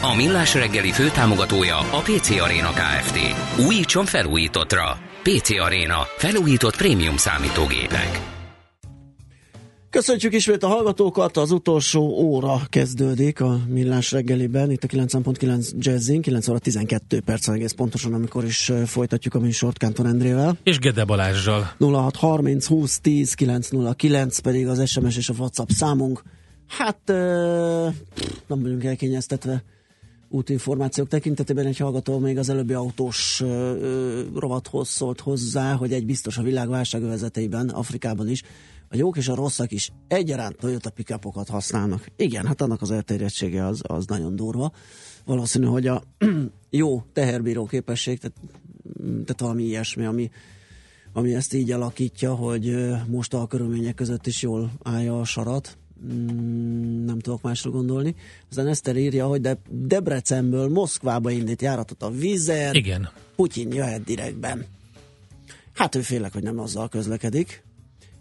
A millás reggeli főtámogatója a PC Arena Kft. Újítson felújítottra. PC Arena. Felújított prémium számítógépek. Köszönjük ismét a hallgatókat, az utolsó óra kezdődik a Millás reggeliben, itt a 9.9 Jazzin, 9 óra 12 perc egész pontosan, amikor is folytatjuk a műsort Kántor Endrével. És Gede Balázsral. 06 30 20 10 909 pedig az SMS és a WhatsApp számunk. Hát nem vagyunk elkényeztetve útinformációk tekintetében egy hallgató még az előbbi autós ö, rovathoz szólt hozzá, hogy egy biztos a világ válságövezeteiben, Afrikában is, a jók és a rosszak is egyaránt Toyota pickupokat használnak. Igen, hát annak az elterjedtsége az, az nagyon durva. Valószínű, hogy a jó teherbíró képesség, tehát, tehát valami ilyesmi, ami, ami ezt így alakítja, hogy most a körülmények között is jól állja a sarat, mm, nem tudok másra gondolni. Aztán Eszter írja, hogy de Debrecenből Moszkvába indít járatot a vízer. Igen. Putyin jöhet direktben. Hát ő félek, hogy nem azzal közlekedik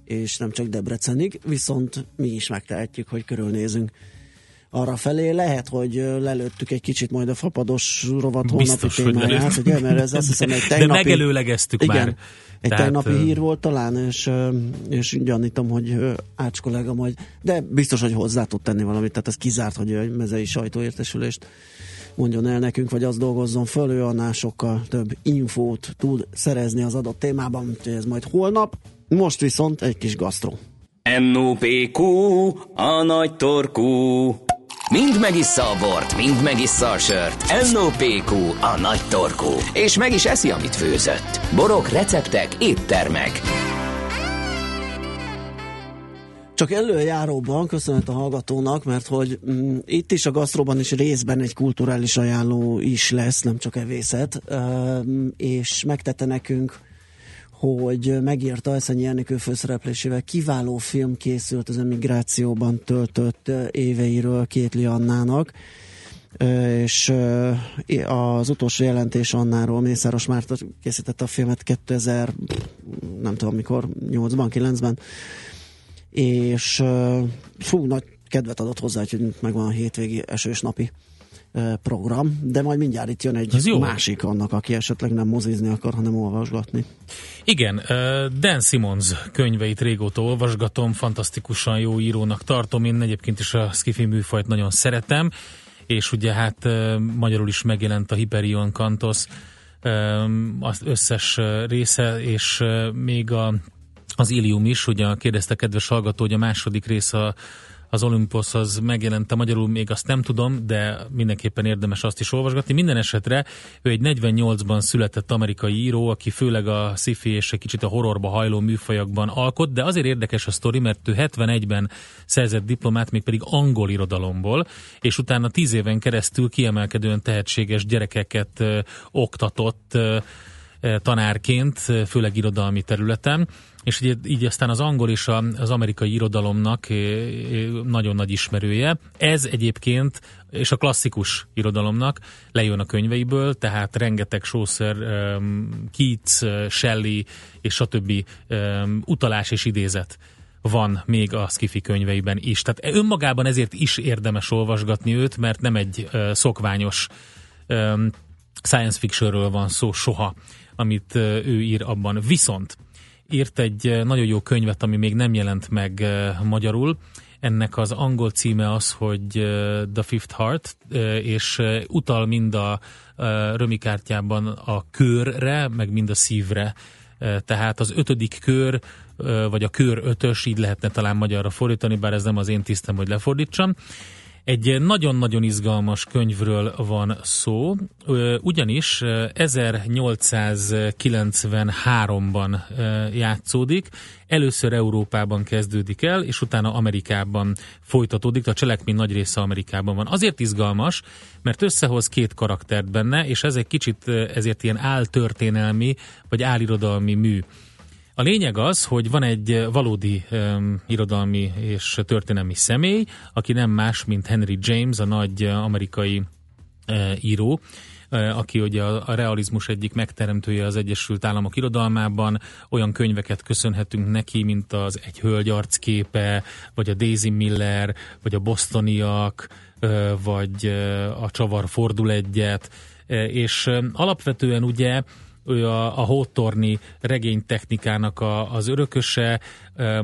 és nem csak Debrecenig, viszont mi is megtehetjük, hogy körülnézünk arra felé. Lehet, hogy lelőttük egy kicsit majd a fapados rovat holnapi témáját, ugye, mert ez azt hiszem egy tegnapi... De megelőlegeztük igen, már. Egy Tehát, tegnapi hír volt talán, és, és gyanítom, hogy Ács kollega majd, de biztos, hogy hozzá tud tenni valamit, tehát ez kizárt, hogy egy mezei sajtóértesülést mondjon el nekünk, vagy az dolgozzon föl, ő annál sokkal több infót tud szerezni az adott témában, úgyhogy ez majd holnap, most viszont egy kis gasztró. NOPQ, a nagy torkú. Mind megissza a bort, mind megissza a sört. NOPQ, a nagy torkú. És meg is eszi, amit főzött. Borok, receptek, éttermek. Csak előjáróban köszönet a hallgatónak, mert hogy mm, itt is a gasztróban is részben egy kulturális ajánló is lesz, nem csak evészet, és megtette nekünk hogy megírta Eszenyi Ernekő főszereplésével kiváló film készült az emigrációban töltött éveiről Kétli Annának és az utolsó jelentés Annáról Mészáros Márta készítette a filmet 2000 nem tudom mikor, 8-ban, 9-ben és fú, nagy kedvet adott hozzá, hogy megvan a hétvégi esős napi program, de majd mindjárt itt jön egy másik annak, aki esetleg nem mozizni akar, hanem olvasgatni. Igen, Dan Simmons könyveit régóta olvasgatom, fantasztikusan jó írónak tartom, én egyébként is a skifi műfajt nagyon szeretem, és ugye hát magyarul is megjelent a Hyperion Kantos az összes része, és még a, az Ilium is, ugye kérdezte kedves hallgató, hogy a második rész a az Olympus az megjelent a magyarul, még azt nem tudom, de mindenképpen érdemes azt is olvasgatni. Minden esetre ő egy 48-ban született amerikai író, aki főleg a sci és egy kicsit a horrorba hajló műfajakban alkot, de azért érdekes a sztori, mert ő 71-ben szerzett diplomát, még pedig angol irodalomból, és utána 10 éven keresztül kiemelkedően tehetséges gyerekeket ö, oktatott ö, tanárként, főleg irodalmi területen, és ugye így aztán az angol és az amerikai irodalomnak nagyon nagy ismerője. Ez egyébként, és a klasszikus irodalomnak lejön a könyveiből, tehát rengeteg Chaucer, Keats, Shelley és stb. utalás és idézet van még a Skifi könyveiben is. Tehát önmagában ezért is érdemes olvasgatni őt, mert nem egy szokványos science fictionről van szó soha amit ő ír abban. Viszont írt egy nagyon jó könyvet, ami még nem jelent meg magyarul. Ennek az angol címe az, hogy The Fifth Heart, és utal mind a römikártyában a körre, meg mind a szívre. Tehát az ötödik kör, vagy a kör ötös, így lehetne talán magyarra fordítani, bár ez nem az én tisztem, hogy lefordítsam Egy nagyon-nagyon izgalmas könyvről van szó, ugyanis 1893-ban játszódik, először Európában kezdődik el, és utána Amerikában folytatódik, a cselekmény nagy része Amerikában van. Azért izgalmas, mert összehoz két karaktert benne, és ez egy kicsit ezért ilyen áltörténelmi, vagy álirodalmi mű. A lényeg az, hogy van egy valódi um, irodalmi és történelmi személy, aki nem más, mint Henry James, a nagy amerikai uh, író, aki ugye a, realizmus egyik megteremtője az Egyesült Államok irodalmában, olyan könyveket köszönhetünk neki, mint az Egy hölgy arcképe, vagy a Daisy Miller, vagy a Bostoniak, vagy a Csavar fordul egyet, és alapvetően ugye ő a, a Hawthorne regénytechnikának a, az örököse,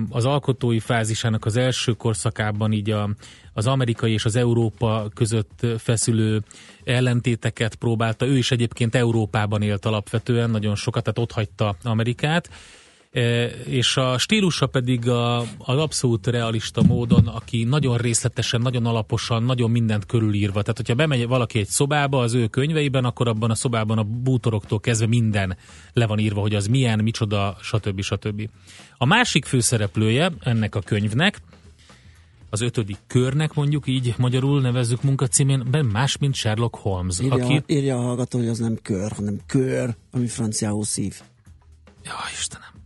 az alkotói fázisának az első korszakában így a, az amerikai és az Európa között feszülő ellentéteket próbálta. Ő is egyébként Európában élt alapvetően, nagyon sokat, tehát ott hagyta Amerikát, és a stílusa pedig a, az abszolút realista módon, aki nagyon részletesen, nagyon alaposan, nagyon mindent körülírva. Tehát, hogyha bemegy valaki egy szobába az ő könyveiben, akkor abban a szobában a bútoroktól kezdve minden le van írva, hogy az milyen, micsoda, stb. stb. A másik főszereplője ennek a könyvnek, az ötödik körnek mondjuk így magyarul nevezzük munkacímén, ben más, mint Sherlock Holmes. Írja, aki... írja a hallgató, hogy az nem kör, hanem kör, ami franciául szív. Ja, Istenem.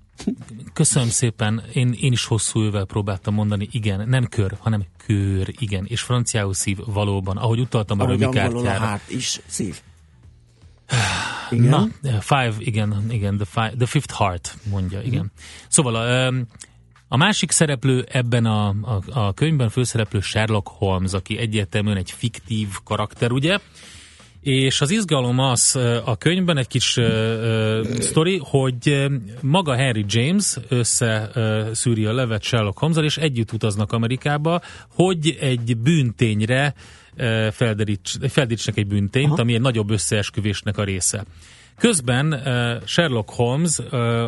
Köszönöm szépen, én, én is hosszú ővel próbáltam mondani, igen, nem kör, hanem kör, igen, és franciául szív valóban, ahogy utaltam a rövid kártyára. hát is szív. Igen? Na, five, igen, igen, the, five, the fifth heart, mondja, igen. Hmm. Szóval a, a másik szereplő ebben a, a, a könyvben főszereplő Sherlock Holmes, aki egyértelműen egy fiktív karakter, ugye? És az izgalom az a könyvben egy kis uh, sztori, hogy maga Harry James összeszűri a levet Sherlock holmes és együtt utaznak Amerikába, hogy egy bűntényre uh, felderítsenek egy bűntényt, Aha. ami egy nagyobb összeesküvésnek a része. Közben Sherlock Holmes,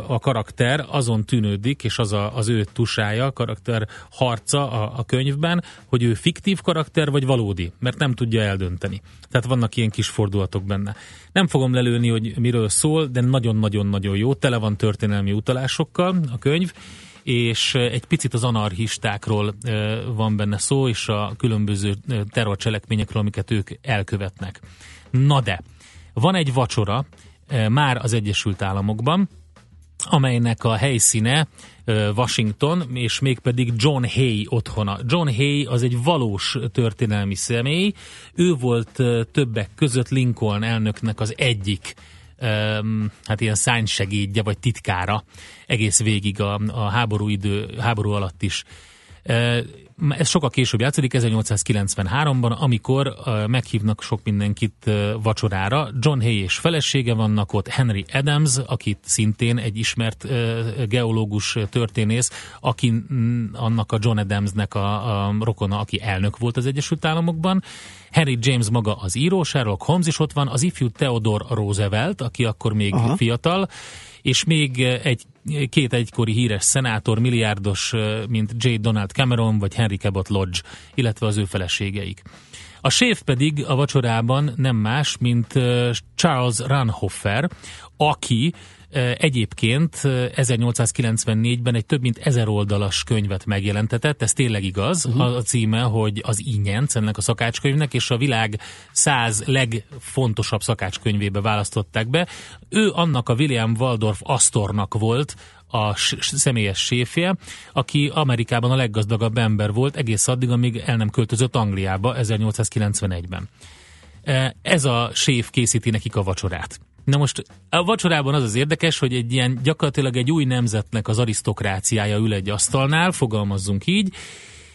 a karakter azon tűnődik, és az a, az ő tusája, a karakter harca a, a könyvben, hogy ő fiktív karakter, vagy valódi, mert nem tudja eldönteni. Tehát vannak ilyen kis fordulatok benne. Nem fogom lelőni, hogy miről szól, de nagyon-nagyon-nagyon jó, tele van történelmi utalásokkal a könyv, és egy picit az anarchistákról van benne szó, és a különböző terrorcselekményekről, amiket ők elkövetnek. Na de, van egy vacsora, már az Egyesült Államokban, amelynek a helyszíne Washington, és mégpedig John Hay otthona. John Hay az egy valós történelmi személy, ő volt többek között Lincoln elnöknek az egyik hát ilyen szánysegédje vagy titkára egész végig a, a háború idő, háború alatt is ez sokkal később játszódik, 1893-ban, amikor meghívnak sok mindenkit vacsorára. John Hay és felesége vannak ott, Henry Adams, aki szintén egy ismert geológus történész, aki mm, annak a John Adamsnek a, a rokona, aki elnök volt az Egyesült Államokban. Harry James maga az író, Sherlock Holmes is ott van, az ifjú Theodore Roosevelt, aki akkor még Aha. fiatal, és még egy két egykori híres szenátor, milliárdos, mint J. Donald Cameron vagy Henry Cabot Lodge, illetve az ő feleségeik. A séf pedig a vacsorában nem más, mint Charles Ranhofer, aki Egyébként 1894-ben egy több mint ezer oldalas könyvet megjelentetett, ez tényleg igaz. Uh-huh. A címe, hogy az Ínyenc, ennek a szakácskönyvnek, és a világ száz legfontosabb szakácskönyvébe választották be. Ő annak a William Waldorf Astornak volt a személyes séfje, aki Amerikában a leggazdagabb ember volt egész addig, amíg el nem költözött Angliába 1891-ben. Ez a séf készíti nekik a vacsorát. Na most a vacsorában az az érdekes, hogy egy ilyen gyakorlatilag egy új nemzetnek az arisztokráciája ül egy asztalnál, fogalmazzunk így,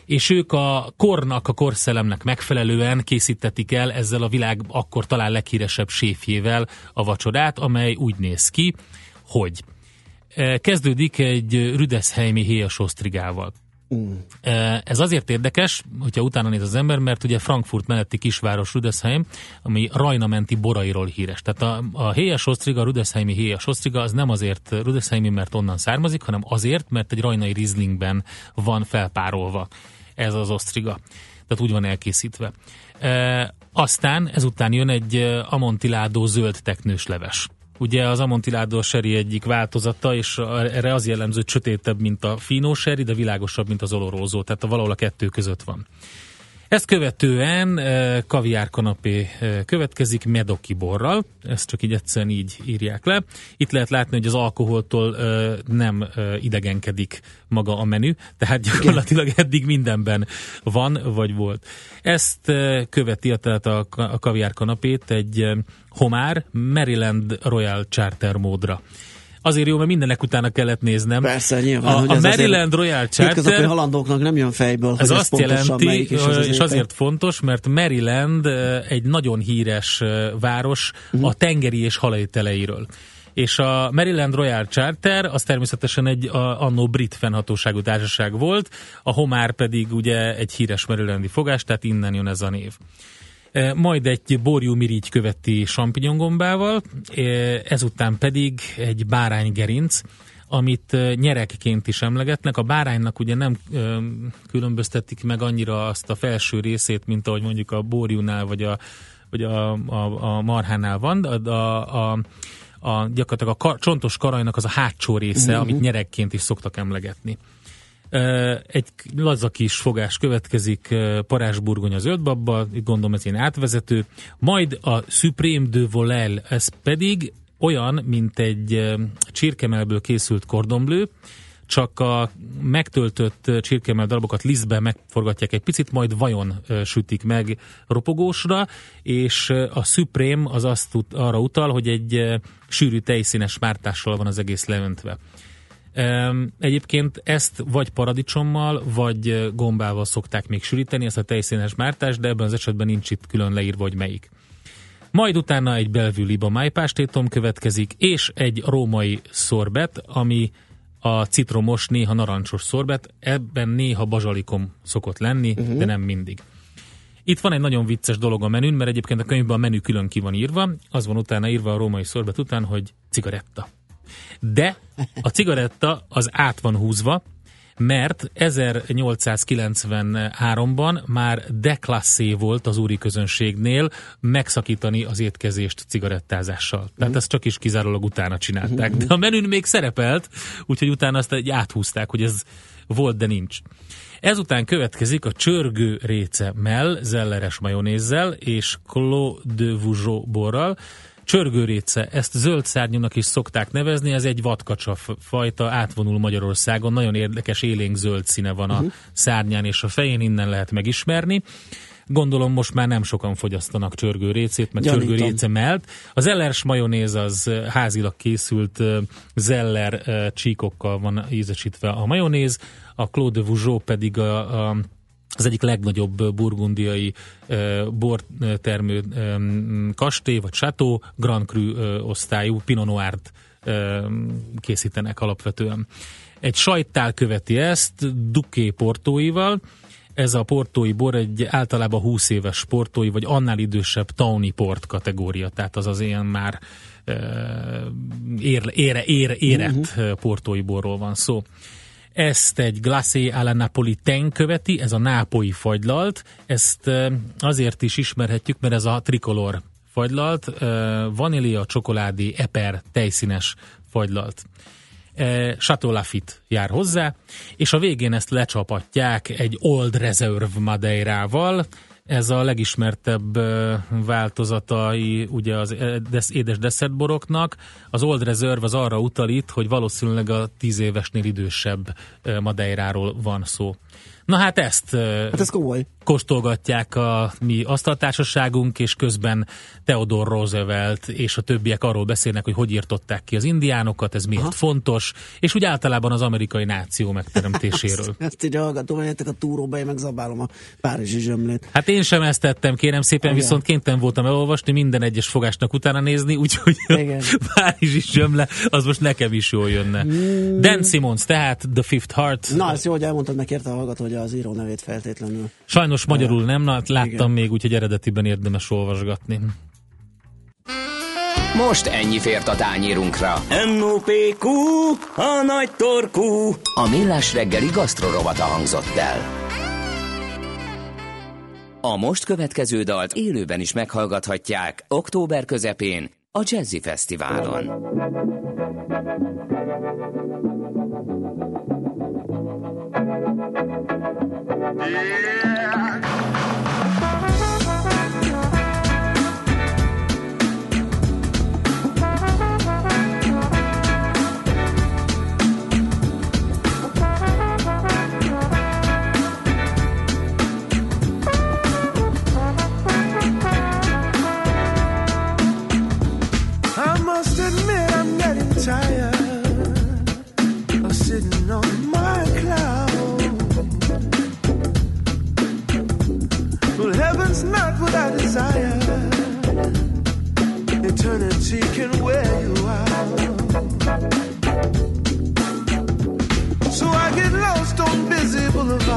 és ők a kornak, a korszellemnek megfelelően készítetik el ezzel a világ akkor talán leghíresebb séfjével a vacsorát, amely úgy néz ki, hogy eh, kezdődik egy Rüdeszheimi héjas osztrigával. Ez azért érdekes, hogyha utána néz az ember, mert ugye Frankfurt melletti kisváros Rüdesheim, ami Rajna menti borairól híres. Tehát a, a héjas osztriga, a Rüdesheimi héjas osztriga az nem azért Rüdesheimi, mert onnan származik, hanem azért, mert egy rajnai rizlingben van felpárolva ez az osztriga. tehát úgy van elkészítve. E, aztán ezután jön egy amontiládó zöld teknős leves. Ugye az amontiládó seri egyik változata, és erre az jellemző, hogy sötétebb, mint a finó seri, de világosabb, mint az olorózó, tehát valahol a kettő között van. Ezt követően kaviár kanapé e, következik medoki borral, ezt csak így egyszerűen így írják le. Itt lehet látni, hogy az alkoholtól nem idegenkedik maga a menü, tehát gyakorlatilag eddig mindenben van, vagy volt. Ezt követi, tehát a, a kaviár kanapét egy homár Maryland Royal Charter módra. Azért jó, mert mindenek utána kellett néznem. Persze, nyilván. A, hogy a Maryland Royal Charter... halandóknak nem jön fejből, ez azt jelenti, és, az és azért fontos, mert Maryland egy nagyon híres város uh-huh. a tengeri és halajteleiről. És a Maryland Royal Charter az természetesen egy a, annó brit fennhatóságú társaság volt, a Homár pedig ugye egy híres marylandi fogás, tehát innen jön ez a név. E, majd egy borjú mirigy követi champignongombával, e, ezután pedig egy báránygerinc, amit e, nyerekként is emlegetnek. A báránynak ugye nem különböztetik meg annyira azt a felső részét, mint ahogy mondjuk a borjúnál vagy a, vagy a, a, a marhánál van. A, a, a, a gyakorlatilag a kar, csontos karajnak az a hátsó része, uh-huh. amit nyerekként is szoktak emlegetni. Egy laza kis fogás következik, parázsburgonya zöldbabba, itt gondolom ez ilyen átvezető, majd a Supreme de Volel, ez pedig olyan, mint egy csirkemelből készült kordonblő, csak a megtöltött csirkemel darabokat lisztbe megforgatják egy picit, majd vajon sütik meg ropogósra, és a Supreme az azt arra utal, hogy egy sűrű tejszínes mártással van az egész leöntve. Egyébként ezt vagy paradicsommal, vagy gombával szokták még sűríteni, ezt a tejszínes mártást, de ebben az esetben nincs itt külön leírva, hogy melyik. Majd utána egy belvű májpástétom következik, és egy római szorbet, ami a citromos, néha narancsos szorbet, ebben néha bazsalikom szokott lenni, uh-huh. de nem mindig. Itt van egy nagyon vicces dolog a menün, mert egyébként a könyvben a menü külön ki van írva, az van utána írva a római szorbet után, hogy cigaretta. De a cigaretta az át van húzva, mert 1893-ban már deklasszé volt az úri közönségnél megszakítani az étkezést cigarettázással. Tehát uh-huh. ezt csak is kizárólag utána csinálták. De a menün még szerepelt, úgyhogy utána azt egy áthúzták, hogy ez volt, de nincs. Ezután következik a csörgő réce mell, zelleres majonézzel és Clos de borral, Csörgőréce, ezt zöld szárnyúnak is szokták nevezni, ez egy vadkacsa fajta, átvonul Magyarországon, nagyon érdekes élénk zöld színe van a uh-huh. szárnyán és a fején, innen lehet megismerni. Gondolom most már nem sokan fogyasztanak csörgőrécét, meg csörgőréce melt. Az ellers majonéz az házilag készült zeller csíkokkal van ízesítve a majonéz, a Claude de Vougeot pedig a, a az egyik legnagyobb burgundiai uh, bortermő um, kastély, vagy sátó, Grand Cru uh, osztályú Pinot Noir-t uh, készítenek alapvetően. Egy sajttál követi ezt, Duké portóival, ez a portói bor egy általában 20 éves portói, vagy annál idősebb Tawny port kategória, tehát az az ilyen már ér, ére, ér, érett uh-huh. portói borról van szó. Ezt egy glacé la napolitain követi, ez a nápoi fagylalt. Ezt azért is ismerhetjük, mert ez a trikolor fagylalt, vanília, csokoládé, eper, tejszínes fagylalt. Chateau Lafitte jár hozzá, és a végén ezt lecsapatják egy Old Reserve Madeirával, ez a legismertebb változatai ugye az édes desszertboroknak. Az Old Reserve az arra utalít, hogy valószínűleg a tíz évesnél idősebb Madeiráról van szó. Na hát ezt hát ez komoly. Kóstolgatják a mi asztaltársaságunk, és közben Theodore Roosevelt és a többiek arról beszélnek, hogy hogy írtották ki az indiánokat, ez miért Aha. fontos, és úgy általában az amerikai náció megteremtéséről. ezt, ezt így hallgatom, hogy a túróba, én megzabálom a párizsi zsömlét. Hát én sem ezt tettem, kérem szépen, Igen. viszont kénytelen voltam elolvasni, minden egyes fogásnak utána nézni, úgyhogy a párizsi zsömle, az most nekem is jól jönne. Mm. Dan Simmons, tehát The Fifth Heart. Na, ezt jó, hogy elmondtad, meg érte a hallgató, hogy az író nevét feltétlenül. Sajnos magyarul nem, na, láttam Igen. még, úgyhogy eredetiben érdemes olvasgatni. Most ennyi fért a tányírunkra. M.O.P.Q. A nagy torkú. A millás reggeli gasztrorovata hangzott el. A most következő dalt élőben is meghallgathatják október közepén a Jazzy Fesztiválon. Yeah. tired of sitting on my cloud. Well, heaven's not what I desire. Eternity can wear you out. So I get lost on busy boulevards.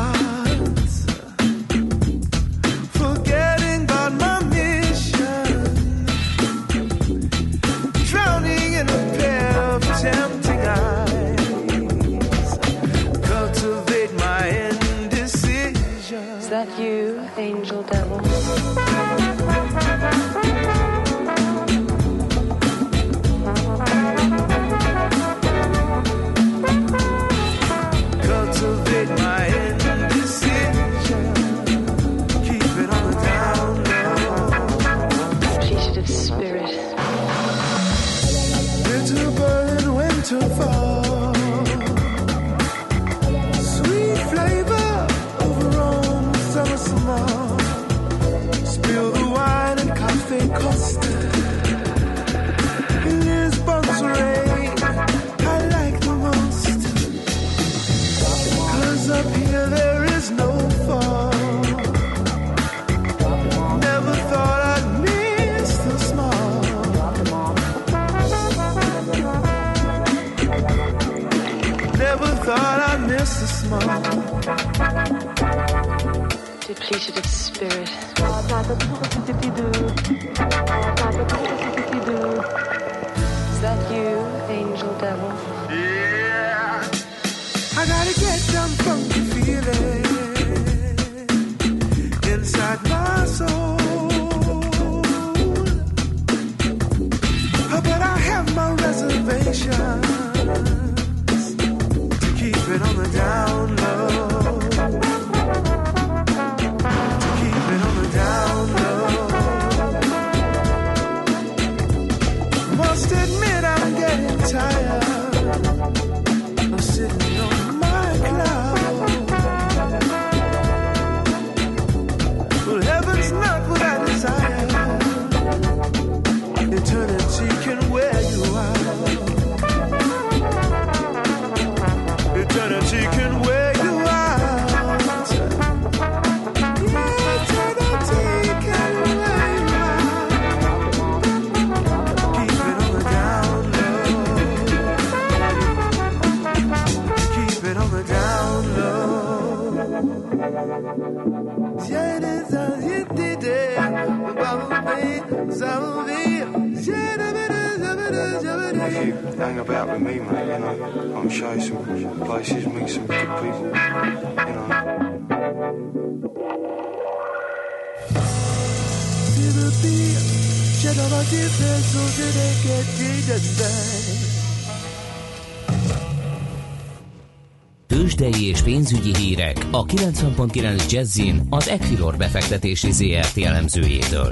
Pénzügyi hírek a 90.9 Jazzin az Equilor befektetési ZRT elemzőjétől.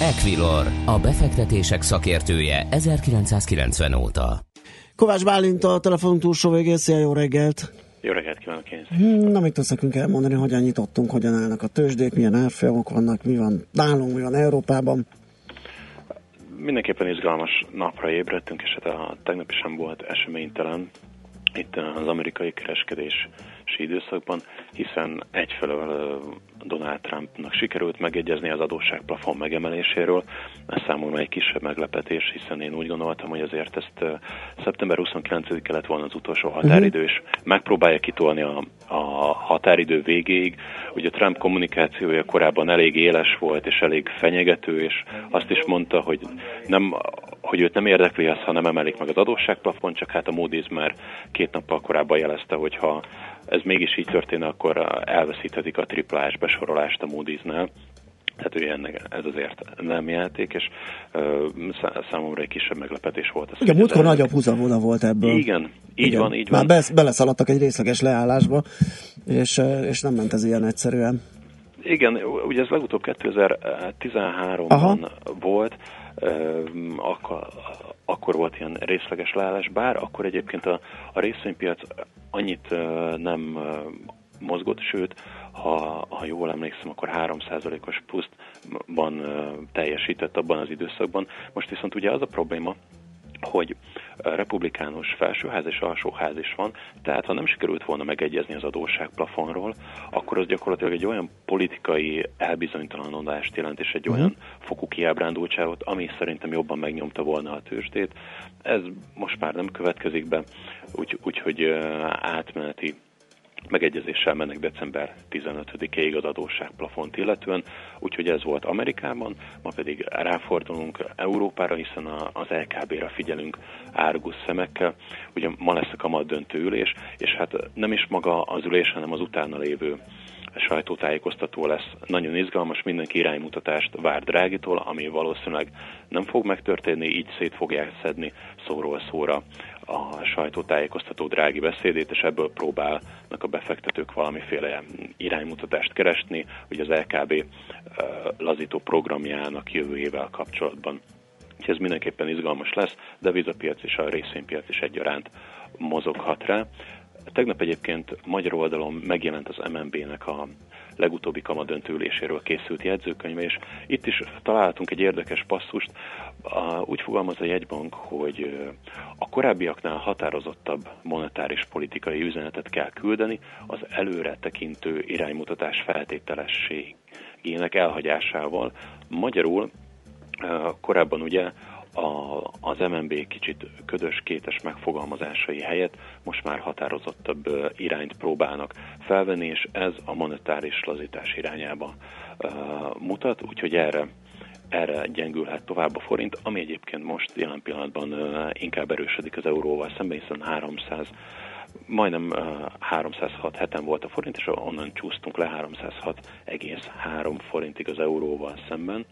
Equilor, a befektetések szakértője 1990 óta. Kovács Bálint a telefonunk túlsó végén, szia, jó reggelt! Jó reggelt kívánok én! Hmm, na, mit tudsz nekünk elmondani, hogyan nyitottunk, hogyan állnak a tőzsdék, milyen árfolyamok vannak, mi van nálunk, mi van Európában? Mindenképpen izgalmas napra ébredtünk, és hát a tegnap sem volt eseménytelen itt az amerikai kereskedési időszakban, hiszen egyfelől Donald Trumpnak sikerült megegyezni az adósságplafon megemeléséről. Ez számomra egy kisebb meglepetés, hiszen én úgy gondoltam, hogy azért ezt szeptember 29-e lett volna az utolsó határidő, és megpróbálja kitolni a, a határidő végéig. Ugye Trump kommunikációja korábban elég éles volt, és elég fenyegető, és azt is mondta, hogy nem hogy őt nem érdekli az, ha nem emelik meg az adósságplafon, csak hát a Moody's már két nappal korábban jelezte, hogy ha ez mégis így történne, akkor elveszíthetik a triplás besorolást a Moody's-nál. tehát ő ennek, ez azért nem játék, és uh, számomra egy kisebb meglepetés volt. Ez, Ugye múltkor nagyobb húzavoda volt ebből. Igen, így Igen. van, így Már van. Már beleszaladtak egy részleges leállásba, és, és nem ment ez ilyen egyszerűen. Igen, ugye ez legutóbb 2013-ban volt, akkor, akkor volt ilyen részleges leállás, bár akkor egyébként a, a részvénypiac annyit nem mozgott, sőt, ha, ha jól emlékszem, akkor 3%-os pluszban teljesített abban az időszakban. Most viszont ugye az a probléma, hogy republikánus felsőház és alsóház is van, tehát ha nem sikerült volna megegyezni az adósság plafonról, akkor az gyakorlatilag egy olyan politikai elbizonytalanodást jelent, és egy olyan uh-huh. fokú kiábrándultságot, ami szerintem jobban megnyomta volna a tőzsdét. Ez most már nem következik be, úgyhogy úgy, átmeneti megegyezéssel mennek december 15-ig az adósságplafont illetően, úgyhogy ez volt Amerikában, ma pedig ráfordulunk Európára, hiszen az LKB-ra figyelünk árgus szemekkel. Ugye ma lesz a kamat döntő ülés, és hát nem is maga az ülés, hanem az utána lévő sajtótájékoztató lesz. Nagyon izgalmas, mindenki iránymutatást vár Drágitól, ami valószínűleg nem fog megtörténni, így szét fogják szedni szóról szóra a sajtótájékoztató drági beszédét, és ebből próbálnak a befektetők valamiféle iránymutatást keresni, hogy az LKB lazító programjának jövőjével kapcsolatban. Úgyhogy ez mindenképpen izgalmas lesz, de a vízapiac és a részvénypiac is egyaránt mozoghat rá. Tegnap egyébként magyar oldalon megjelent az MNB-nek a legutóbbi kamadöntőüléséről készült jegyzőkönyve, és itt is találtunk egy érdekes passzust. Úgy fogalmaz a jegybank, hogy a korábbiaknál határozottabb monetáris politikai üzenetet kell küldeni az előre tekintő iránymutatás feltételességének elhagyásával. Magyarul korábban ugye a, az MNB kicsit ködös, kétes megfogalmazásai helyett most már határozottabb irányt próbálnak felvenni, és ez a monetáris lazítás irányába mutat, úgyhogy erre erre gyengülhet tovább a forint, ami egyébként most jelen pillanatban inkább erősödik az euróval szemben, hiszen 300 majdnem uh, 306 heten volt a forint, és onnan csúsztunk le 306,3 forintig az euróval szemben.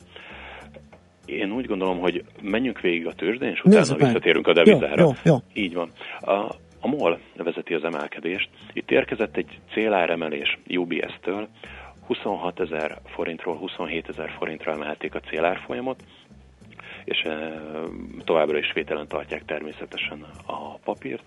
Én úgy gondolom, hogy menjünk végig a tőzsdén, és utána Nézzük visszatérünk meg. a devizára. Jó, jó, jó. Így van. A, a MOL vezeti az emelkedést. Itt érkezett egy céláremelés UBS-től. 26 ezer forintról 27 ezer forintra emelték a célárfolyamot, és e, továbbra is vételen tartják természetesen a papírt.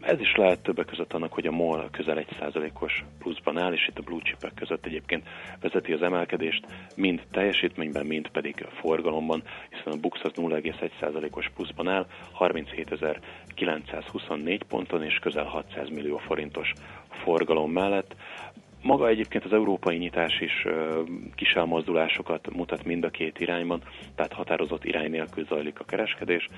Ez is lehet többek között annak, hogy a MOL közel egy százalékos pluszban áll, és itt a blue chipek között egyébként vezeti az emelkedést, mind teljesítményben, mind pedig forgalomban, hiszen a Bux az 0,1 százalékos pluszban áll, 37.924 ponton és közel 600 millió forintos forgalom mellett. Maga egyébként az európai nyitás is kis elmozdulásokat mutat mind a két irányban, tehát határozott irány nélkül zajlik a kereskedés.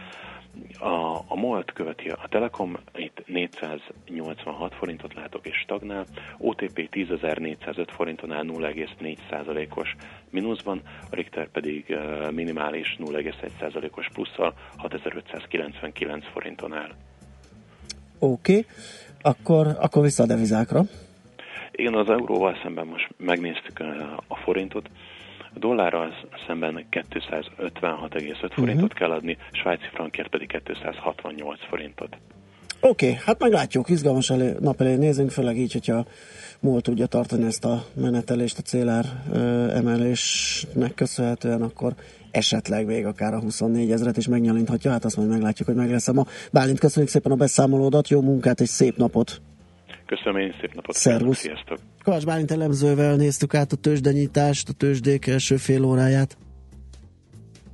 A, a MOLT követi a Telekom, itt 486 forintot látok és stagnál, OTP 10.405 forinton áll 0,4%-os mínuszban, a Richter pedig minimális 0,1%-os plusszal 6599 forinton áll. Oké, okay. akkor, akkor vissza a devizákra. Igen, az euróval szemben most megnéztük a forintot, a dollárral szemben 256,5 forintot uh-huh. kell adni, svájci frankért pedig 268 forintot. Oké, okay, hát meglátjuk, izgalmas elé, nap elé nézünk, főleg így, hogyha múl tudja tartani ezt a menetelést a célár ö, emelésnek köszönhetően, akkor esetleg még akár a 24 ezeret is megnyalinthatja, hát azt majd meglátjuk, hogy meg lesz ma. Bálint, köszönjük szépen a beszámolódat, jó munkát, és szép napot! Köszönöm én, szép napot! Szervusz! Sziasztok! Kovács Bálint elemzővel néztük át a tőzsdenyítást, a tőzsdék első fél óráját.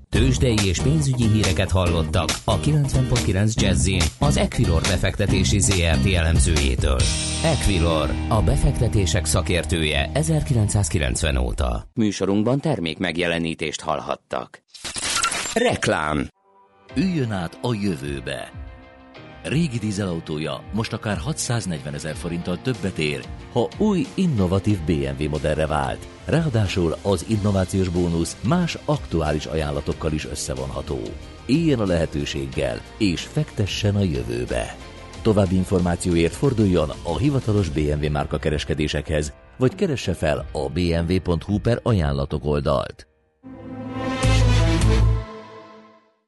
Tőzsdei és pénzügyi híreket hallottak a 90.9 jazz az Equilor befektetési ZRT elemzőjétől. Equilor, a befektetések szakértője 1990 óta. Műsorunkban termék megjelenítést hallhattak. Reklám Üljön át a jövőbe Régi dízelautója most akár 640 ezer forinttal többet ér, ha új, innovatív BMW modellre vált. Ráadásul az innovációs bónusz más aktuális ajánlatokkal is összevonható. Éljen a lehetőséggel, és fektessen a jövőbe. További információért forduljon a hivatalos BMW márka kereskedésekhez, vagy keresse fel a bmw.hu per ajánlatok oldalt.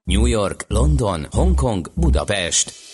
New York, London, Hongkong, Budapest.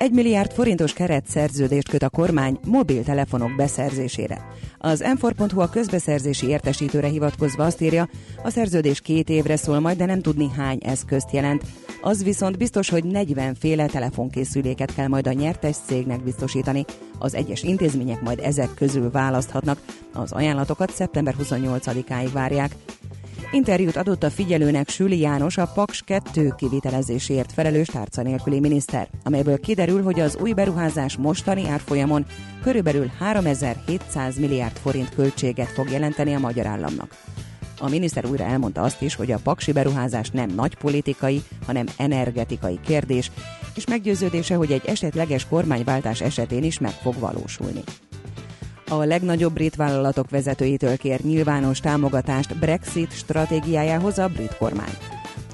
Egy milliárd forintos keretszerződést köt a kormány mobiltelefonok beszerzésére. Az m a közbeszerzési értesítőre hivatkozva azt írja, a szerződés két évre szól majd, de nem tudni hány eszközt jelent. Az viszont biztos, hogy 40 féle telefonkészüléket kell majd a nyertes cégnek biztosítani. Az egyes intézmények majd ezek közül választhatnak. Az ajánlatokat szeptember 28-áig várják. Interjút adott a figyelőnek Süli János, a Paks 2 kivitelezésért felelős tárca nélküli miniszter, amelyből kiderül, hogy az új beruházás mostani árfolyamon körülbelül 3700 milliárd forint költséget fog jelenteni a magyar államnak. A miniszter újra elmondta azt is, hogy a paksi beruházás nem nagy politikai, hanem energetikai kérdés, és meggyőződése, hogy egy esetleges kormányváltás esetén is meg fog valósulni a legnagyobb brit vállalatok vezetőitől kér nyilvános támogatást Brexit stratégiájához a brit kormány.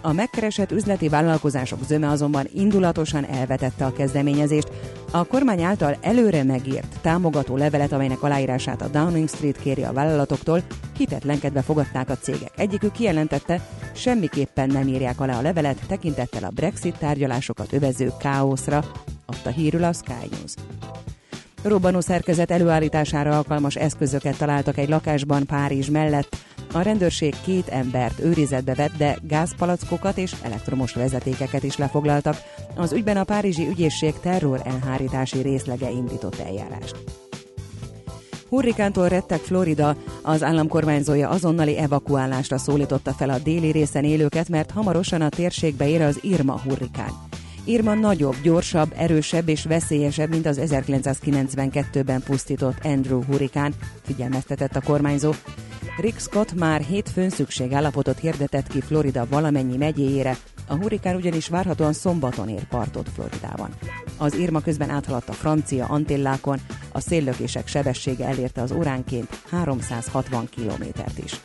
A megkeresett üzleti vállalkozások zöme azonban indulatosan elvetette a kezdeményezést. A kormány által előre megírt támogató levelet, amelynek aláírását a Downing Street kéri a vállalatoktól, hitetlenkedve fogadták a cégek. Egyikük kijelentette, semmiképpen nem írják alá a levelet tekintettel a Brexit tárgyalásokat övező káoszra, adta hírül a Sky News. Robbanó szerkezet előállítására alkalmas eszközöket találtak egy lakásban Párizs mellett. A rendőrség két embert őrizetbe vett, de gázpalackokat és elektromos vezetékeket is lefoglaltak. Az ügyben a Párizsi ügyészség terror elhárítási részlege indított eljárást. Hurrikántól rettek Florida, az államkormányzója azonnali evakuálásra szólította fel a déli részen élőket, mert hamarosan a térségbe ér az Irma hurrikán. Irma nagyobb, gyorsabb, erősebb és veszélyesebb, mint az 1992-ben pusztított Andrew hurikán, figyelmeztetett a kormányzó. Rick Scott már hétfőn szükségállapotot hirdetett ki Florida valamennyi megyéjére, a hurikán ugyanis várhatóan szombaton ér partot Floridában. Az Irma közben áthaladt a francia Antillákon, a széllökések sebessége elérte az óránként 360 kilométert is.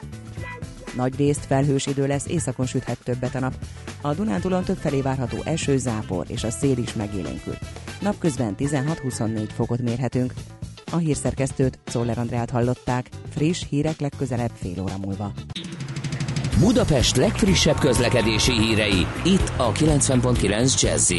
Nagy részt felhős idő lesz, északon süthet többet a nap. A Dunántúlon felé várható eső, zápor és a szél is megélénkül. Napközben 16-24 fokot mérhetünk. A hírszerkesztőt Czoller Andrát hallották. Friss hírek legközelebb fél óra múlva. Budapest legfrissebb közlekedési hírei, itt a 90.9 jazz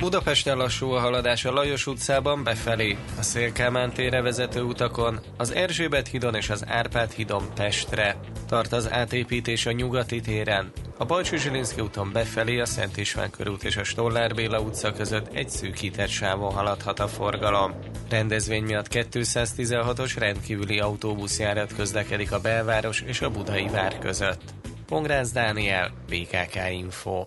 Budapesten lassú a haladás a Lajos utcában befelé, a Szélkámán tére vezető utakon, az Erzsébet hídon és az Árpád hídon Pestre. Tart az átépítés a nyugati téren. A Balcsú Zsilinszki úton befelé a Szent István körút és a Stollár Béla utca között egy szűkített sávon haladhat a forgalom. Rendezvény miatt 216-os rendkívüli autóbuszjárat közlekedik a belváros és a budai vár között. Pongrász Dániel, BKK Info.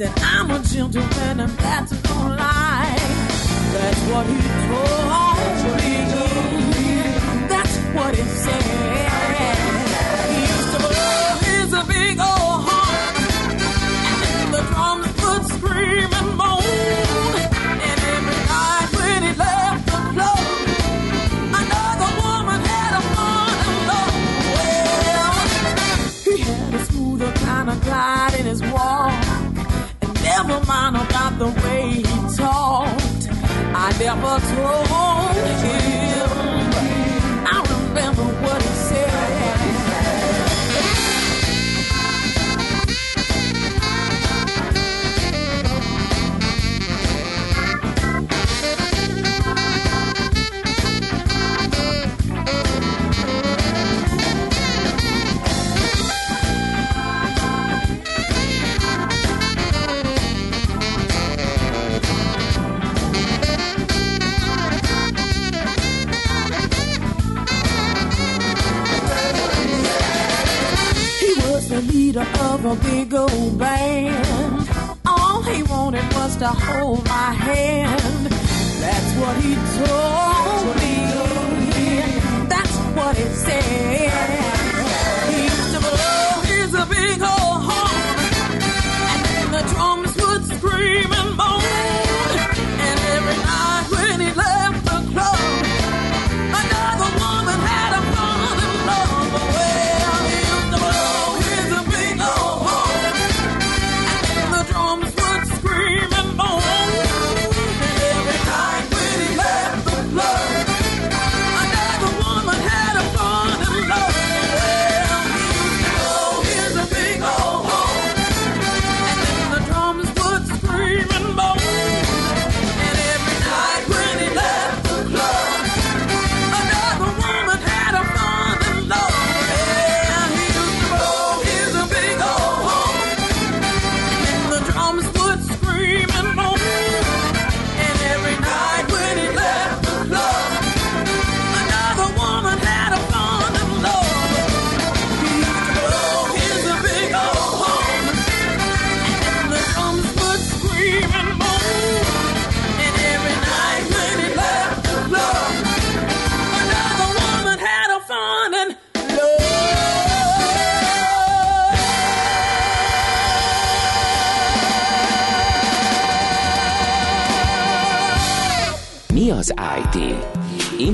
Said I'm a gentleman and that's no lie. That's what he told Oh.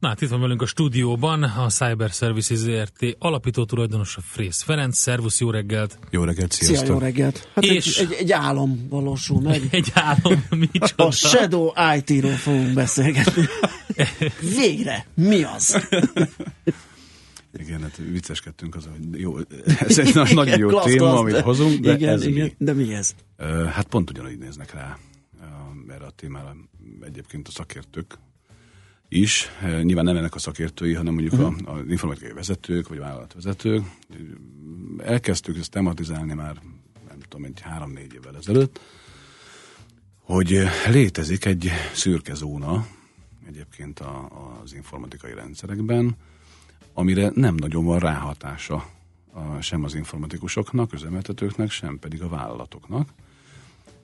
Na hát itt van velünk a stúdióban a Cyber Services ZRT alapító tulajdonosa Frész Ferenc. Szervusz, jó reggelt! Jó reggelt, sziasztok! Szia, jó reggelt! Hát És- egy, egy, egy álom valósul meg. Egy álom, micsoda? A Shadow IT-ról fogunk beszélgetni. Végre! Mi az? Igen, hát vicceskedtünk az, hogy jó, ez egy na- nagyon jó Klassz, téma, klassz, amit de- hozunk, de igen, ez igen, mi? De mi ez? Hát pont ugyanúgy néznek rá erre a témára egyébként a szakértők is. Nyilván nem ennek a szakértői, hanem mondjuk Mhm. uh-huh. a, a informatikai vezetők, vagy vállalatvezetők. Elkezdtük ezt tematizálni már, nem tudom, egy három-négy évvel ezelőtt, hogy létezik egy szürke zóna egyébként a, az informatikai rendszerekben, amire nem nagyon van ráhatása a, sem az informatikusoknak, üzemeltetőknek, sem pedig a vállalatoknak.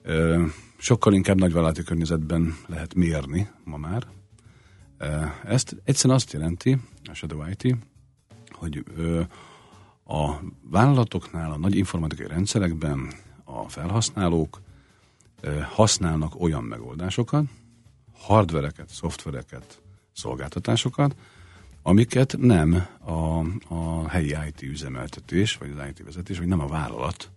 Ö, sokkal inkább nagyvállalati környezetben lehet mérni ma már. Ezt egyszerűen azt jelenti, a Shadow IT, hogy a vállalatoknál, a nagy informatikai rendszerekben a felhasználók használnak olyan megoldásokat, hardvereket, szoftvereket, szolgáltatásokat, amiket nem a, a helyi IT üzemeltetés, vagy az IT vezetés, vagy nem a vállalat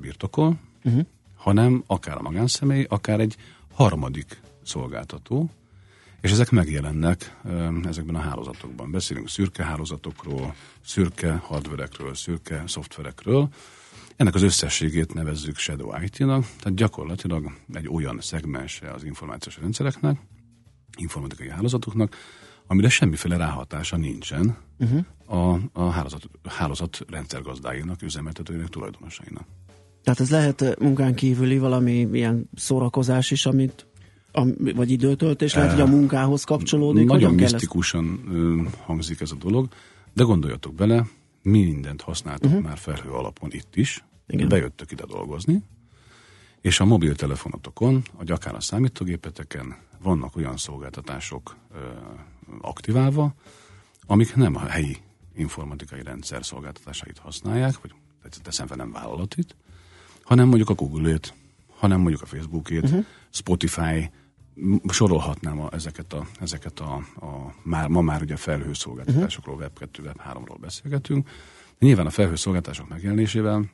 birtokol, uh-huh. hanem akár a magánszemély, akár egy harmadik szolgáltató, és ezek megjelennek ezekben a hálózatokban. Beszélünk szürke hálózatokról, szürke hardverekről, szürke szoftverekről. Ennek az összességét nevezzük Shadow IT-nak, tehát gyakorlatilag egy olyan szegmense az információs rendszereknek, informatikai hálózatoknak, amire semmiféle ráhatása nincsen uh-huh. a, a hálózat, hálózat rendszergazdáinak, üzemeltetőinek, tulajdonosainak. Tehát ez lehet eh, munkán kívüli valami ilyen szórakozás is, amit am, vagy időtöltés, lehet, hogy a munkához kapcsolódik. Nagyon ezt- misztikusan ö, hangzik ez a dolog, de gondoljatok bele, mi mindent használtok uh-huh. már felhő alapon itt is, Igen. bejöttök ide dolgozni, és a mobiltelefonotokon, vagy akár a számítógépeteken vannak olyan szolgáltatások ö, aktiválva, amik nem a helyi informatikai rendszer szolgáltatásait használják, vagy teszem fel nem vállalatit, hanem mondjuk a Google-ét, hanem mondjuk a Facebookét, uh-huh. Spotify, sorolhatnám a, ezeket, a, ezeket a, a már, ma már ugye felhőszolgáltatásokról, Web 2, Web 3-ról beszélgetünk. De nyilván a felhőszolgáltatások megjelenésével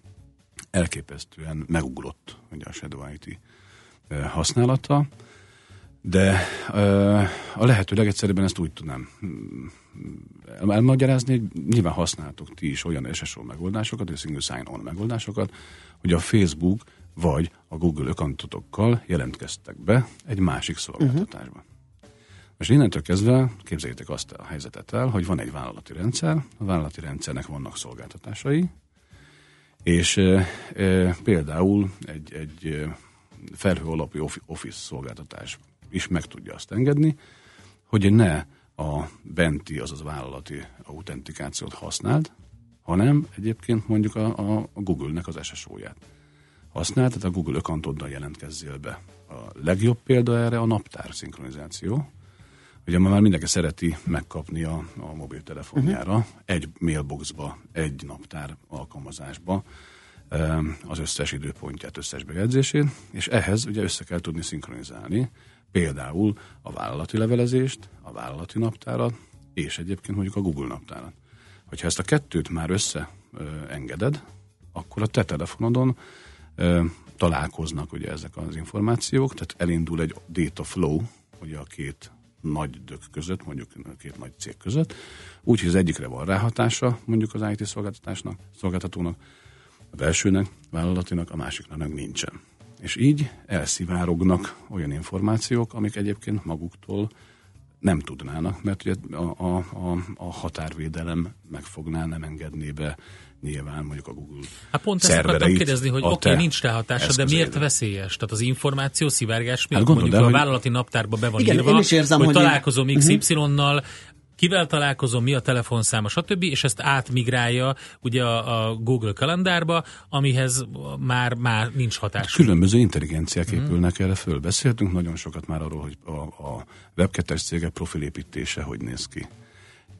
elképesztően megugrott ugye a Shadow IT eh, használata. De ö, a lehető legegyszerűbben ezt úgy tudnám mm, elmagyarázni, hogy nyilván használtok ti is olyan SSO megoldásokat, és single sign-on megoldásokat, hogy a Facebook vagy a Google accountotokkal jelentkeztek be egy másik szolgáltatásba. Uh-huh. Most innentől kezdve képzeljétek azt a helyzetet el, hogy van egy vállalati rendszer, a vállalati rendszernek vannak szolgáltatásai, és e, e, például egy, egy felhő alapú office szolgáltatás is meg tudja azt engedni, hogy ne a benti, azaz vállalati autentikációt használd, hanem egyébként mondjuk a, a Google-nek az SSO-ját használd, tehát a Google accountoddal jelentkezzél be. A legjobb példa erre a naptár szinkronizáció, Ugye már mindenki szereti megkapni a, a mobiltelefonjára uh-huh. egy mailboxba, egy naptár alkalmazásba az összes időpontját, összes bejegyzését, és ehhez ugye össze kell tudni szinkronizálni például a vállalati levelezést, a vállalati naptárat, és egyébként mondjuk a Google naptárat. Hogyha ezt a kettőt már összeengeded, akkor a te telefonodon találkoznak ugye ezek az információk, tehát elindul egy data flow, ugye a két nagy dög között, mondjuk a két nagy cég között, úgyhogy az egyikre van ráhatása mondjuk az IT szolgáltatásnak, szolgáltatónak, a belsőnek, vállalatinak, a másiknak meg nincsen. És így elszivárognak olyan információk, amik egyébként maguktól nem tudnának, mert ugye a, a, a, a határvédelem megfogná, nem engedné be nyilván mondjuk a Google Hát pont ezt akartam kérdezni, hogy oké, okay, nincs ráhatása, de miért veszélyes? Tehát az információ szivárgás miatt hát mondjuk el, a hogy... vállalati naptárba be van Igen, írva, én is érzem, hogy, hogy találkozom XY-nal, kivel találkozom, mi a telefonszáma, stb., és ezt átmigrálja ugye a, a Google kalendárba, amihez már, már nincs hatás. Különböző intelligenciák mm. épülnek erre föl. Beszéltünk nagyon sokat már arról, hogy a, a webkettes cégek profilépítése hogy néz ki.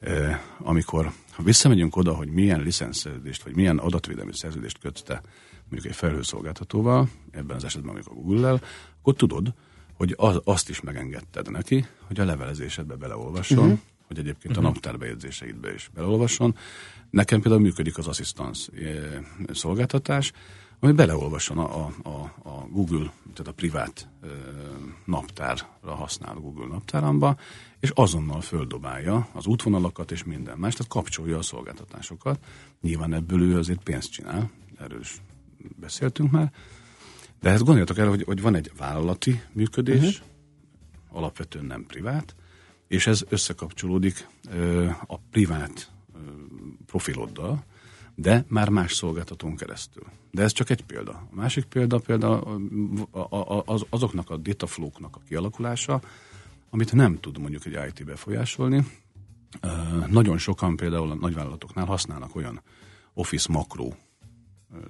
E, amikor ha visszamegyünk oda, hogy milyen licenszerződést, vagy milyen adatvédelmi szerződést kötte mondjuk egy felhőszolgáltatóval, ebben az esetben mondjuk a Google-lel, akkor tudod, hogy az, azt is megengedted neki, hogy a levelezésedbe beleolvasson, uh-huh hogy egyébként uh-huh. a mhm. naptárbejegyzéseidbe is beleolvasson. Nekem például működik az assistance eh, szolgáltatás, ami beleolvasson a, a, a Google, tehát a privát e, naptárra használ Google naptáramba, és azonnal földobálja az útvonalakat és minden más, tehát kapcsolja a szolgáltatásokat. Nyilván ebből ő azért pénzt csinál, erről is beszéltünk már, de hát gondoljatok el, hogy, hogy van egy vállalati működés, uh-huh. alapvetően nem privát, és ez összekapcsolódik a privát profiloddal, de már más szolgáltatón keresztül. De ez csak egy példa. A másik példa például az, azoknak a dataflow-knak a kialakulása, amit nem tud mondjuk egy IT befolyásolni. Nagyon sokan például a nagyvállalatoknál használnak olyan Office makro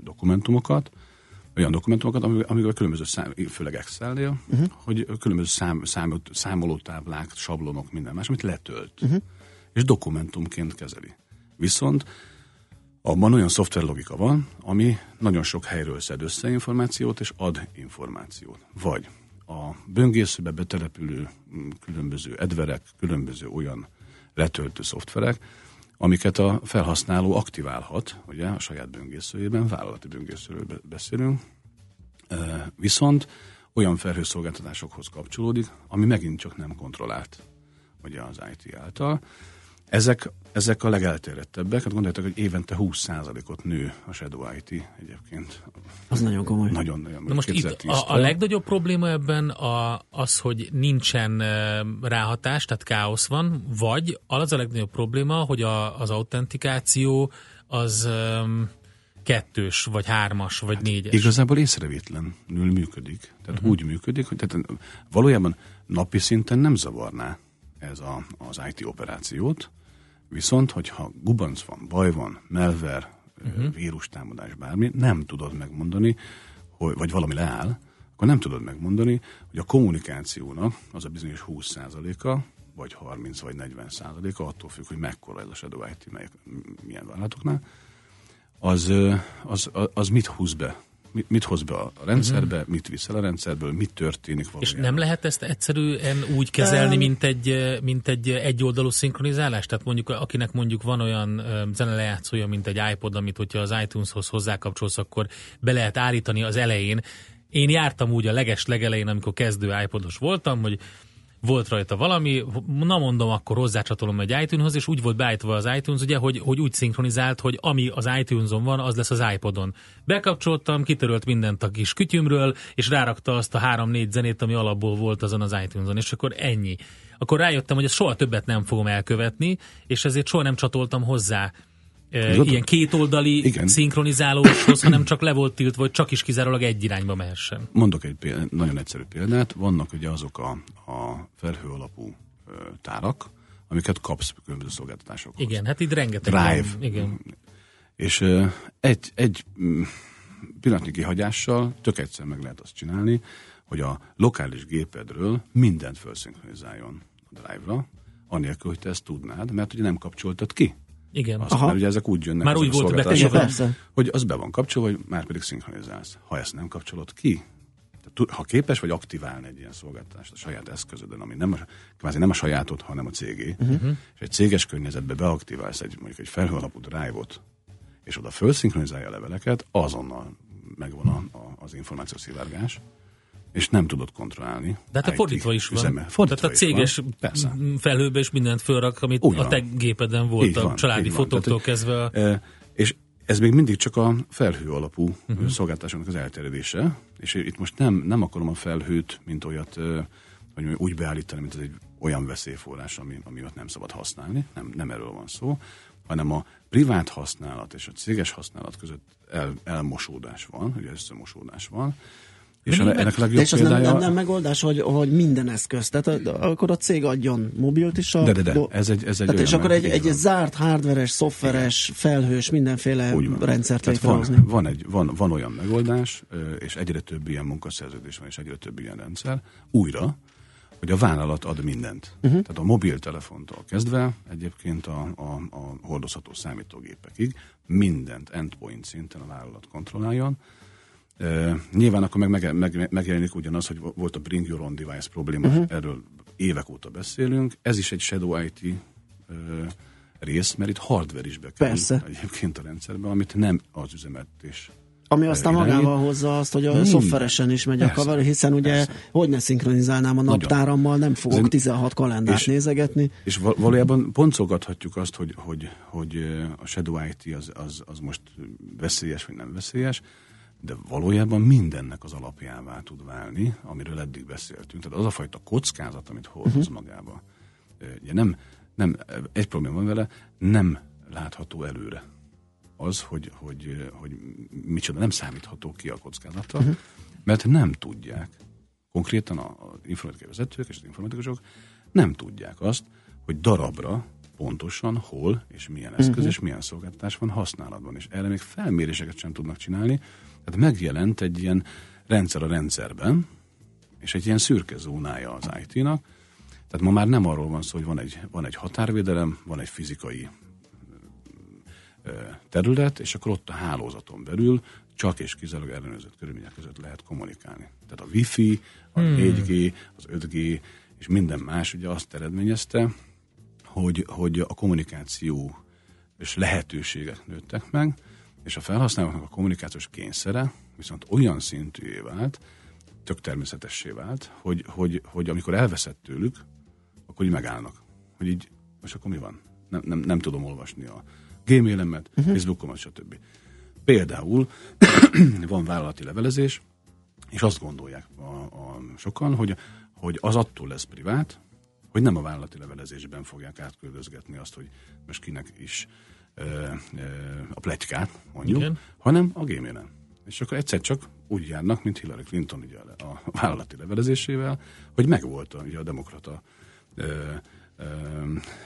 dokumentumokat, olyan dokumentumokat, amikkel különböző szám, főleg Excel-nél, uh-huh. hogy különböző szám, szám, számolótáblák, sablonok, minden más, amit letölt, uh-huh. és dokumentumként kezeli. Viszont abban olyan szoftverlogika van, ami nagyon sok helyről szed össze információt, és ad információt. Vagy a böngészőbe betelepülő mm, különböző edverek, különböző olyan letöltő szoftverek, amiket a felhasználó aktiválhat, ugye a saját böngészőjében, vállalati böngészőről beszélünk, viszont olyan felhőszolgáltatásokhoz kapcsolódik, ami megint csak nem kontrollált ugye az IT által, ezek, ezek a legelterjedtebbek, hát gondoljátok, hogy évente 20%-ot nő a Shadow IT egyébként. Az nagyon komoly. Nagyon-nagyon. Na most itt a, a legnagyobb probléma ebben a, az, hogy nincsen ráhatás, tehát káosz van, vagy az a legnagyobb probléma, hogy a, az autentikáció az um, kettős, vagy hármas, vagy hát négyes. Igazából észrevétlenül működik. Tehát uh-huh. úgy működik, hogy tehát valójában napi szinten nem zavarná ez a, az IT operációt, Viszont, hogyha gubanc van, baj van, melver, uh-huh. vírustámadás, bármi, nem tudod megmondani, hogy, vagy valami leáll, akkor nem tudod megmondani, hogy a kommunikációnak az a bizonyos 20%-a, vagy 30 vagy 40 százaléka, attól függ, hogy mekkora ez a Shadow IT, melyek, milyen vállalatoknál, az, az, az, az mit húz be mit, mit hoz be a rendszerbe, uh-huh. mit viszel a rendszerből, mit történik valójában. És nem lehet ezt egyszerűen úgy kezelni, um, mint egy, mint egy egyoldalú szinkronizálás? Tehát mondjuk, akinek mondjuk van olyan zenelejátszója, mint egy iPod, amit hogyha az iTunes-hoz hozzákapcsolsz, akkor be lehet állítani az elején én jártam úgy a leges legelején, amikor kezdő iPodos voltam, hogy volt rajta valami, na mondom, akkor hozzácsatolom egy iTunes-hoz, és úgy volt beállítva az iTunes, ugye, hogy, hogy úgy szinkronizált, hogy ami az iTunes-on van, az lesz az iPodon. Bekapcsoltam, kitörölt mindent a kis kütyümről, és rárakta azt a három-négy zenét, ami alapból volt azon az iTunes-on, és akkor ennyi. Akkor rájöttem, hogy ezt soha többet nem fogom elkövetni, és ezért soha nem csatoltam hozzá ilyen kétoldali Igen. szinkronizálóshoz, hanem csak le volt tiltva, hogy csak is kizárólag egy irányba mehessen. Mondok egy példát, nagyon egyszerű példát. Vannak ugye azok a, a felhő alapú tárak, amiket kapsz különböző szolgáltatásokhoz. Igen, hát itt rengeteg. Drive. van. Igen. És egy, egy mm, pillanatnyi kihagyással tök egyszer meg lehet azt csinálni, hogy a lokális gépedről mindent felszinkronizáljon a Drive-ra, anélkül, hogy te ezt tudnád, mert ugye nem kapcsoltad ki. Igen. Azt, mert ugye ezek úgy jönnek. Már úgy volt. Persze. Hogy az be van kapcsolva, hogy már pedig szinkronizálsz. Ha ezt nem kapcsolod ki, ha képes vagy aktiválni egy ilyen szolgáltatást a saját eszközödön, ami nem a, kvázi nem a sajátod, hanem a cégé, uh-huh. és egy céges környezetbe beaktiválsz egy, mondjuk egy felhő alapú drive-ot, és oda felszinkronizálja a leveleket, azonnal megvan a, a, az információszivárgás, és nem tudod kontrollálni. De hát a fordítva is van. üzeme. Fordítva Tehát a céges van. Felhőbe is mindent fölrak, amit Úgy a te gépeden volt, Így a van, családi fotóktól kezdve. E, és ez még mindig csak a felhő alapú Mhm. uh-huh. szolgáltatásoknak az elterjedése, és itt most nem, nem akarom a felhőt, mint olyat, ö, hogy úgy beállítani, mint ez egy olyan veszélyforrás, ami, ami ott nem szabad használni, nem, nem erről van szó, hanem a privát használat és a céges használat között el, elmosódás van, ugye összemosódás van, és De ennek a De legjobb és az nem, példája... nem, nem megoldás, hogy, hogy minden eszköz. Tehát akkor a cég adjon mobilt is. A, De, de, de, ez egy, ez egy tehát és akkor egy, egy zárt, hardveres, szoftveres, felhős, mindenféle Úgy van. rendszert Tehát van, van, egy, van, van olyan megoldás, és egyre több ilyen munkaszerződés van, és egyre több ilyen rendszer, újra, hogy a vállalat ad mindent. Uh-huh. Tehát a mobiltelefontól kezdve egyébként a, a, a hordozható számítógépekig mindent endpoint szinten a vállalat kontrolláljon. Uh, nyilván akkor meg, meg, meg megjelenik ugyanaz, hogy volt a Bring Your Own Device probléma, uh-huh. erről évek óta beszélünk. Ez is egy Shadow IT uh, rész, mert itt hardware is bekerül Persze. egyébként a rendszerbe, amit nem az üzemeltetés Ami aztán irányít. magával hozza azt, hogy a Minden. szoftveresen is megy a Persze, kavar, hiszen ugye persze. hogy ne szinkronizálnám a naptárammal, nem fogok Ez egy- 16 kalendárt és- nézegetni. És val- valójában boncolgathatjuk azt, hogy, hogy, hogy a Shadow IT az, az, az most veszélyes vagy nem veszélyes, de valójában mindennek az alapjává tud válni, amiről eddig beszéltünk. Tehát az a fajta kockázat, amit hordoz uh-huh. magába. Ugye nem, nem, egy probléma van vele, nem látható előre az, hogy, hogy, hogy micsoda, nem számítható ki a kockázata, uh-huh. mert nem tudják, konkrétan az informatikai vezetők és az informatikusok nem tudják azt, hogy darabra pontosan hol és milyen eszköz uh-huh. és milyen szolgáltatás van használatban. És erre még felméréseket sem tudnak csinálni. Tehát megjelent egy ilyen rendszer a rendszerben, és egy ilyen szürke zónája az IT-nak. Tehát ma már nem arról van szó, hogy van egy, van egy határvédelem, van egy fizikai terület, és akkor ott a hálózaton belül csak és kizárólag ellenőrzött körülmények között lehet kommunikálni. Tehát a Wi-Fi, a Hmm. 4G, az 5G és minden más ugye azt eredményezte, hogy, hogy a kommunikáció és lehetőségek nőttek meg, és a felhasználóknak a kommunikációs kényszere viszont olyan szintűvé vált, tök természetessé vált, hogy, hogy, hogy amikor elveszett tőlük, akkor így megállnak. Hogy így, most akkor mi van? Nem, nem, nem tudom olvasni a gmailemet, uh-huh. Facebookomat, stb. Például van vállalati levelezés, és azt gondolják a, a sokan, hogy, hogy az attól lesz privát, hogy nem a vállalati levelezésben fogják átküldözgetni azt, hogy most kinek is a pletykát, mondjuk, Igen. Hanem a gmailen. És akkor egyszer csak úgy járnak, mint Hillary Clinton ugye a a vállalati levelezésével, hogy megvolt a, ugye a demokrata ö, ö,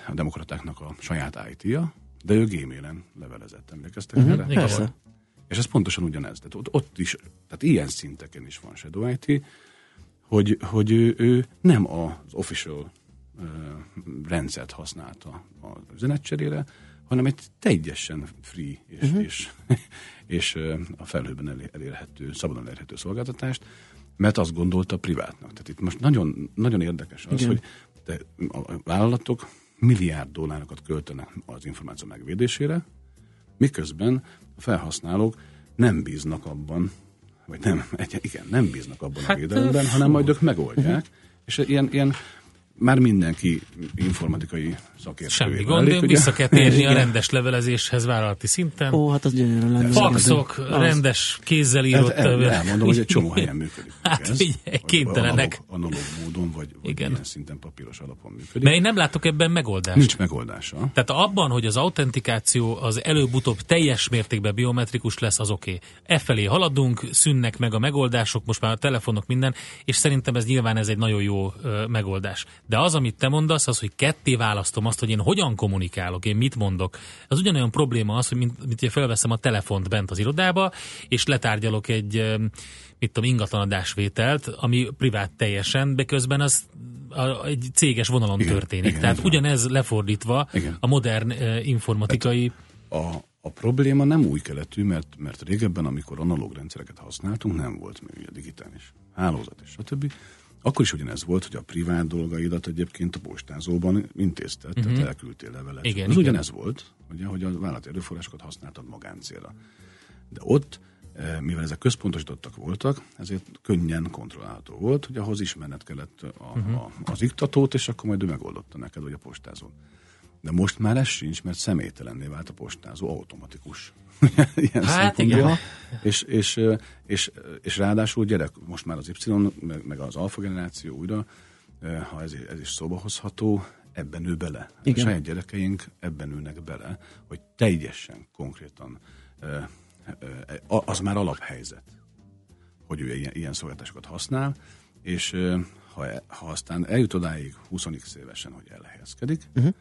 a demokratáknak a saját IT-ja, de ő gmailen levelezett. Emlékeztek Mhm, erre? persze. És ez pontosan ugyanez. Tehát ott, ott is, tehát ilyen szinteken is van Shadow IT, hogy, hogy ő, ő nem az official ö, rendszert használta a üzenetcserére, hanem egy teljesen free és, uh-huh. és, és a felhőben elér- elérhető, szabadon elérhető szolgáltatást, mert azt gondolta privátnak. Tehát itt most nagyon, nagyon érdekes az, Igen. hogy de a vállalatok milliárd dollárokat költenek az információ megvédésére, miközben a felhasználók nem bíznak abban, vagy nem, igen, nem bíznak abban Hát, a védelemben, hanem majd ők megoldják. Mhm. És ilyen, ilyen már mindenki informatikai szakértő. Semmi gond, vissza kell térni a rendes levelezéshez vállalati szinten. Ó, hát az gyönyörű lenne. Faxok, Az. rendes kézzel írott. Ez, el, elmondom, hogy egy csomó helyen működik. Hát ez, figyelj, kénytelenek. Analóg, analóg módon, vagy, vagy Igen. ilyen szinten papíros alapon működik. Mert én nem látok ebben megoldást. Nincs megoldása. Tehát abban, hogy az autentikáció az előbb-utóbb teljes mértékben biometrikus lesz, az oké. Okay. E felé haladunk, szűnnek meg a megoldások, most már a telefonok minden, és szerintem ez nyilván ez egy nagyon jó megoldás. De az, amit te mondasz, az, hogy ketté választom azt, hogy én hogyan kommunikálok, én mit mondok. Az ugyanolyan probléma az, hogy mint, mint felveszem a telefont bent az irodába, és letárgyalok egy mit tudom, ingatlanadásvételt, ami privát teljesen, de közben az a, egy céges vonalon Igen, történik. igen, Tehát van. ugyanez lefordítva Igen. a modern eh, informatikai... A, a probléma nem új keletű, mert, mert régebben, amikor analóg rendszereket használtunk, nem volt még a digitális hálózat és stb. Akkor is ugyanez volt, hogy a privát dolgaidat egyébként a postázóban intézted, uh-huh. tehát elküldtél levelet. Igen, Ez igen. ugyanez volt, ugye, hogy a vállalati erőforrásokat használtad magáncélra. De ott, eh, mivel ezek központosítottak voltak, ezért könnyen kontrollálható volt, hogy ahhoz ismerned kellett a, Mhm. a, az iktatót, és akkor majd ő megoldotta neked, vagy a postázó. De most már ez sincs, mert személytelenné vált a postázó automatikus. Ilyen Hát igen. És, és, és, és, és ráadásul gyerek, most már az Y, meg, meg az alfa generáció újra, ha ez, ez is szóba hozható, ebben nő bele. Igen. A saját gyerekeink ebben nőnek bele, hogy teljesen konkrétan eh, az már alaphelyzet, hogy ő ilyen, ilyen szolgáltatásokat használ, és ha, ha aztán eljut odáig 20 évesen, hogy elhelyezkedik, uh-huh.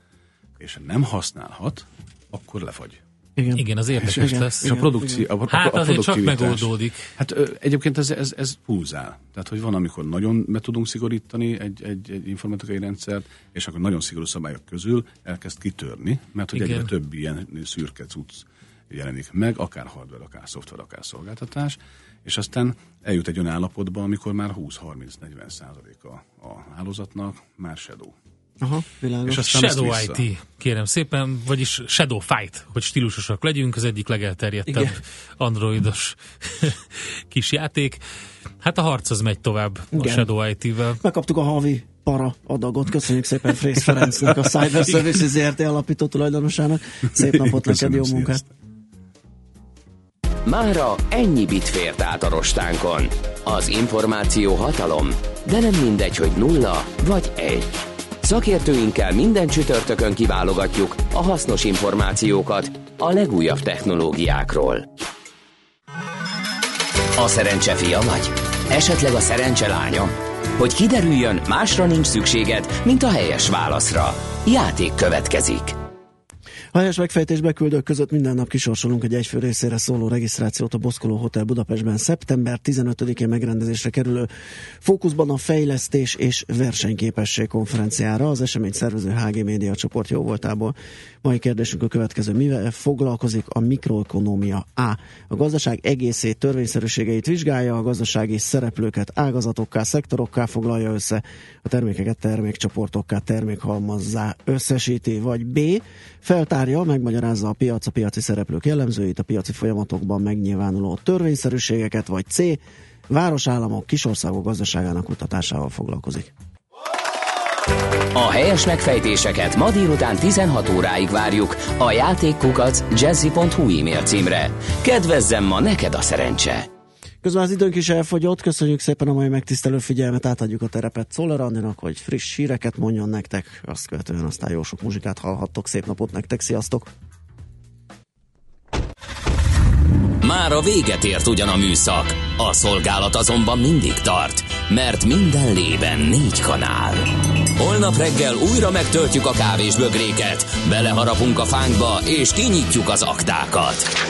és nem használhat, akkor lefagy. Igen. Igen, az érdekes És, lesz. és a produkció, a, a, Hát a azért csak megoldódik. Hát ö, egyébként ez, ez, ez pulzál. Tehát, hogy van, amikor nagyon be tudunk szigorítani egy, egy, egy informatikai rendszert, és akkor nagyon szigorú szabályok közül elkezd kitörni, mert hogy Igen. egyre több ilyen szürke cucc jelenik meg, akár hardware, akár szoftver, akár szolgáltatás, és aztán eljut egy olyan állapotba, amikor már 20-30-40 százalék a, a hálózatnak már shadow. Aha, világos. És aztán Shadow. IT, kérem szépen, vagyis Shadow Fight, hogy stílusosak legyünk, az egyik legelterjedtebb Igen. androidos kis játék. Hát a harc az megy tovább a Igen. Shadow IT-vel. Megkaptuk a havi para adagot. Köszönjük szépen Frész Ferencnek, a Cyber Services ZRT alapító tulajdonosának. Szép napot neked, jó munkát! Mára ennyi bit fért át a rostánkon. Az információ hatalom, de nem mindegy, hogy nulla vagy egy. Szakértőinkkel minden csütörtökön kiválogatjuk a hasznos információkat a legújabb technológiákról. A szerencse fia vagy? Esetleg a szerencse lánya? Hogy kiderüljön, másra nincs szükséged, mint a helyes válaszra. Játék következik. A helyes megfejtésbe küldők között minden nap kisorsolunk egy egyfő részére szóló regisztrációt a Boszkoló Hotel Budapestben szeptember 15-én megrendezésre kerülő fókuszban a fejlesztés és versenyképesség konferenciára. Az esemény szervező HG Média csoport jó voltából. Mai kérdésünk a következő. Mivel foglalkozik a mikroekonómia A? A gazdaság egészét, törvényszerűségeit vizsgálja, a gazdasági szereplőket ágazatokká, szektorokká foglalja össze, a termékeket termékcsoportokká, termékhalmazzá összesíti, vagy B. Feltárja, megmagyarázza a piac, a piaci szereplők jellemzőit, a piaci folyamatokban megnyilvánuló törvényszerűségeket, vagy C. Városállamok, kisországok gazdaságának kutatásával foglalkozik. A helyes megfejtéseket ma délután 16 óráig várjuk a játékkukac jazzy.hu e-mail címre. Kedvezzem ma neked a szerencse! Közben az időnk is elfogyott, köszönjük szépen a mai megtisztelő figyelmet, átadjuk a terepet Szoller Andinak, hogy friss híreket mondjon nektek, azt követően aztán jó sok muzsikát hallhattok, szép napot nektek, sziasztok! Már a véget ért ugyan a műszak, a szolgálat azonban mindig tart, mert minden lében négy kanál. Holnap reggel újra megtöltjük a kávés bögréket, beleharapunk a fánkba és kinyitjuk az aktákat.